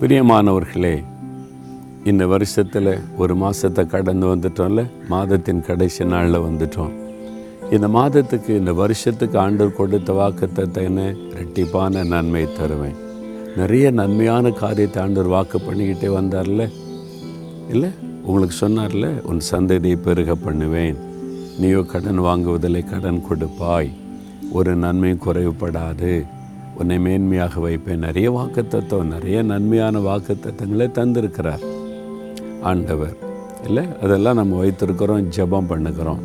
பிரியமானவர்களே இந்த வருஷத்தில் ஒரு மாதத்தை கடந்து வந்துட்டோம்ல மாதத்தின் கடைசி நாளில் வந்துட்டோம். இந்த மாதத்துக்கு இந்த வருஷத்துக்கு ஆண்டவர் கொடுத்த வாக்குத்தத்தை என்ன? ரெட்டிப்பான நன்மை தருவேன். நிறைய நன்மையான காரியத்தை ஆண்டவர் வாக்கு பண்ணிக்கிட்டே வந்தார்ல? இல்லை? உங்களுக்கு சொன்னார்ல உன் சந்ததியை பெருக பண்ணுவேன். நீயோ கடன் வாங்குவதில்லை கடன் கொடுப்பாய். ஒரு நன்மையும் குறைவுபடாது. உன்னை மேன்மையாக வைப்பேன். நிறைய வாக்குத்தத்தம் நிறைய நன்மையான வாக்குத்தத்தங்களை தந்திருக்கிறார். ஆண்டவர். இல்லை அதெல்லாம் நம்ம வைத்திருக்கிறோம் ஜெபம் பண்ணுகிறோம்.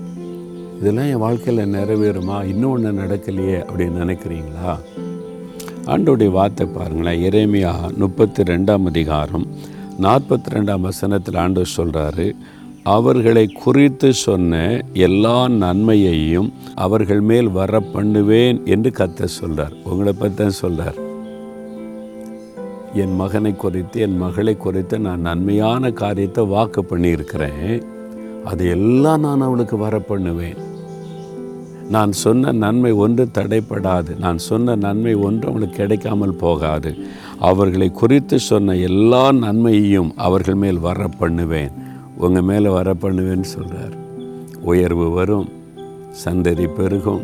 இதெல்லாம் என் வாழ்க்கையில் நிறைவேறுமா? இன்னும் ஒன்று நடக்கலையே அப்படின்னு நினைக்கிறீங்களா? ஆண்டோடைய வார்த்தை பாருங்களேன். இறைமையாக முப்பத்தி ரெண்டாம் அதிகாரம் நாற்பத்தி ரெண்டாம் வசனத்தில் ஆண்டு சொல்கிறாரு அவர்களை குறித்து சொன்ன எல்லா நன்மையையும் அவர்கள் மேல் வர பண்ணுவேன் என்று கத்த சொல்றார். உங்களை பற்றி சொல்கிறார் சொல்றார். என் மகனை குறித்து என் மகளை குறித்து நான் நன்மையான காரியத்தை வாக்கு பண்ணியிருக்கிறேன். அது எல்லாம் நான் அவளுக்கு வர பண்ணுவேன் நான் சொன்ன நன்மை ஒன்று தடைப்படாது. நான் சொன்ன நன்மை ஒன்று அவளுக்கு கிடைக்காமல் போகாது. அவர்களை குறித்து சொன்ன எல்லா நன்மையையும் அவர்கள் மேல் வர பண்ணுவேன் உங்கள் மேலே வர பண்ணுவேன்னு சொல்கிறார் உயர்வு வரும் சந்ததி பெருகும்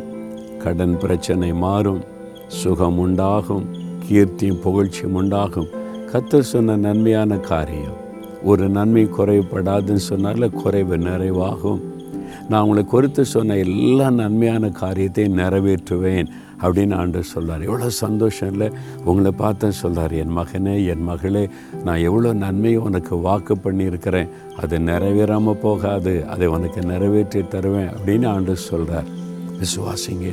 கடன் பிரச்சனை மாறும் சுகம் உண்டாகும் கீர்த்தியும் புகழ்ச்சியும் உண்டாகும். கத்தர் சொன்ன நன்மையான காரியம். ஒரு நன்மை குறைவுபடாதுன்னு சொன்னால குறைவு நிறைவாகும். நான் உங்களை குறித்து சொன்ன எல்லா நன்மையான காரியத்தையும் நிறைவேற்றுவேன் அப்படின்னு ஆண்டு சொல்கிறார் எவ்வளோ சந்தோஷம் இல்லை? உங்களை பார்த்தேன் சொல்கிறார் என் மகனே என் மகளே நான் எவ்வளோ நன்மையை உனக்கு வாக்கு பண்ணியிருக்கிறேன். அது நிறைவேறாமல் போகாது. அதை உனக்கு நிறைவேற்றி தருவேன் அப்படின்னு ஆண்டு சொல்கிறார் விசுவாசிங்க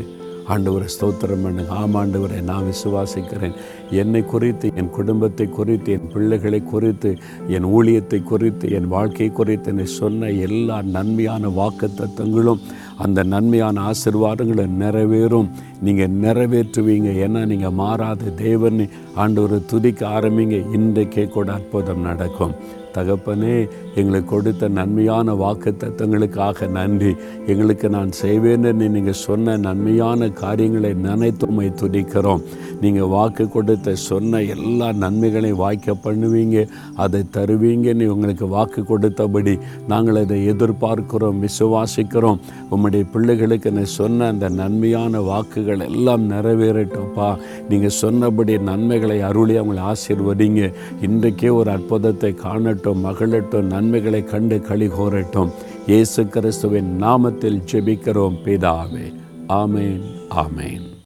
ஆண்டவரை ஸ்தோத்திரம் பண்ணுங்க. ஆம் நான் விசுவாசிக்கிறேன். என்னை குறித்து என் குடும்பத்தை குறித்து என் பிள்ளைகளை குறித்து என் ஊழியத்தை குறித்து என் வாழ்க்கை குறித்து என்னை சொன்ன எல்லா நன்மையான வாக்கு தத்துவங்களும் அந்த நன்மையான ஆசிர்வாதங்களை நிறைவேறும். நீங்கள் நிறைவேற்றுவீங்க. ஏன்னா நீங்கள் மாறாத தேவன். ஆண்டவரை துதிக்க ஆரம்பிங்க. இன்றைக்கே கூட அற்புதம் நடக்கும். தகப்பனே எங்களுக்கு கொடுத்த நன்மையான வாக்கு தத்தங்களுக்காக நன்றி. எங்களுக்கு நான் செய்வேன்னு நீங்கள் சொன்ன நன்மையான காரியங்களை நினைத்துமை துதிக்கிறோம். நீங்கள் வாக்கு கொடுத்த சொன்ன எல்லா நன்மைகளையும் வாய்க்க பண்ணுவீங்க. அதை தருவீங்கன்னு உங்களுக்கு வாக்கு கொடுத்தபடி நாங்கள் அதை எதிர்பார்க்கிறோம் விசுவாசிக்கிறோம். உம்முடைய பிள்ளைகளுக்கு நான் சொன்ன அந்த நன்மையான வாக்குகள் எல்லாம் நிறைவேறட்டும்ப்பா. நீங்கள் சொன்னபடி நன்மைகளை அருளி அவங்களை ஆசீர்வதிங்க. இன்றைக்கே ஒரு அற்புதத்தை காணட்டும். மகளட்டும் நன்மைகளை கண்டு களி கோரட்டும். இயேசு கிறிஸ்துவின் நாமத்தில் ஜெபிக்கிறோம் பிதாவே. ஆமேன் ஆமேன்.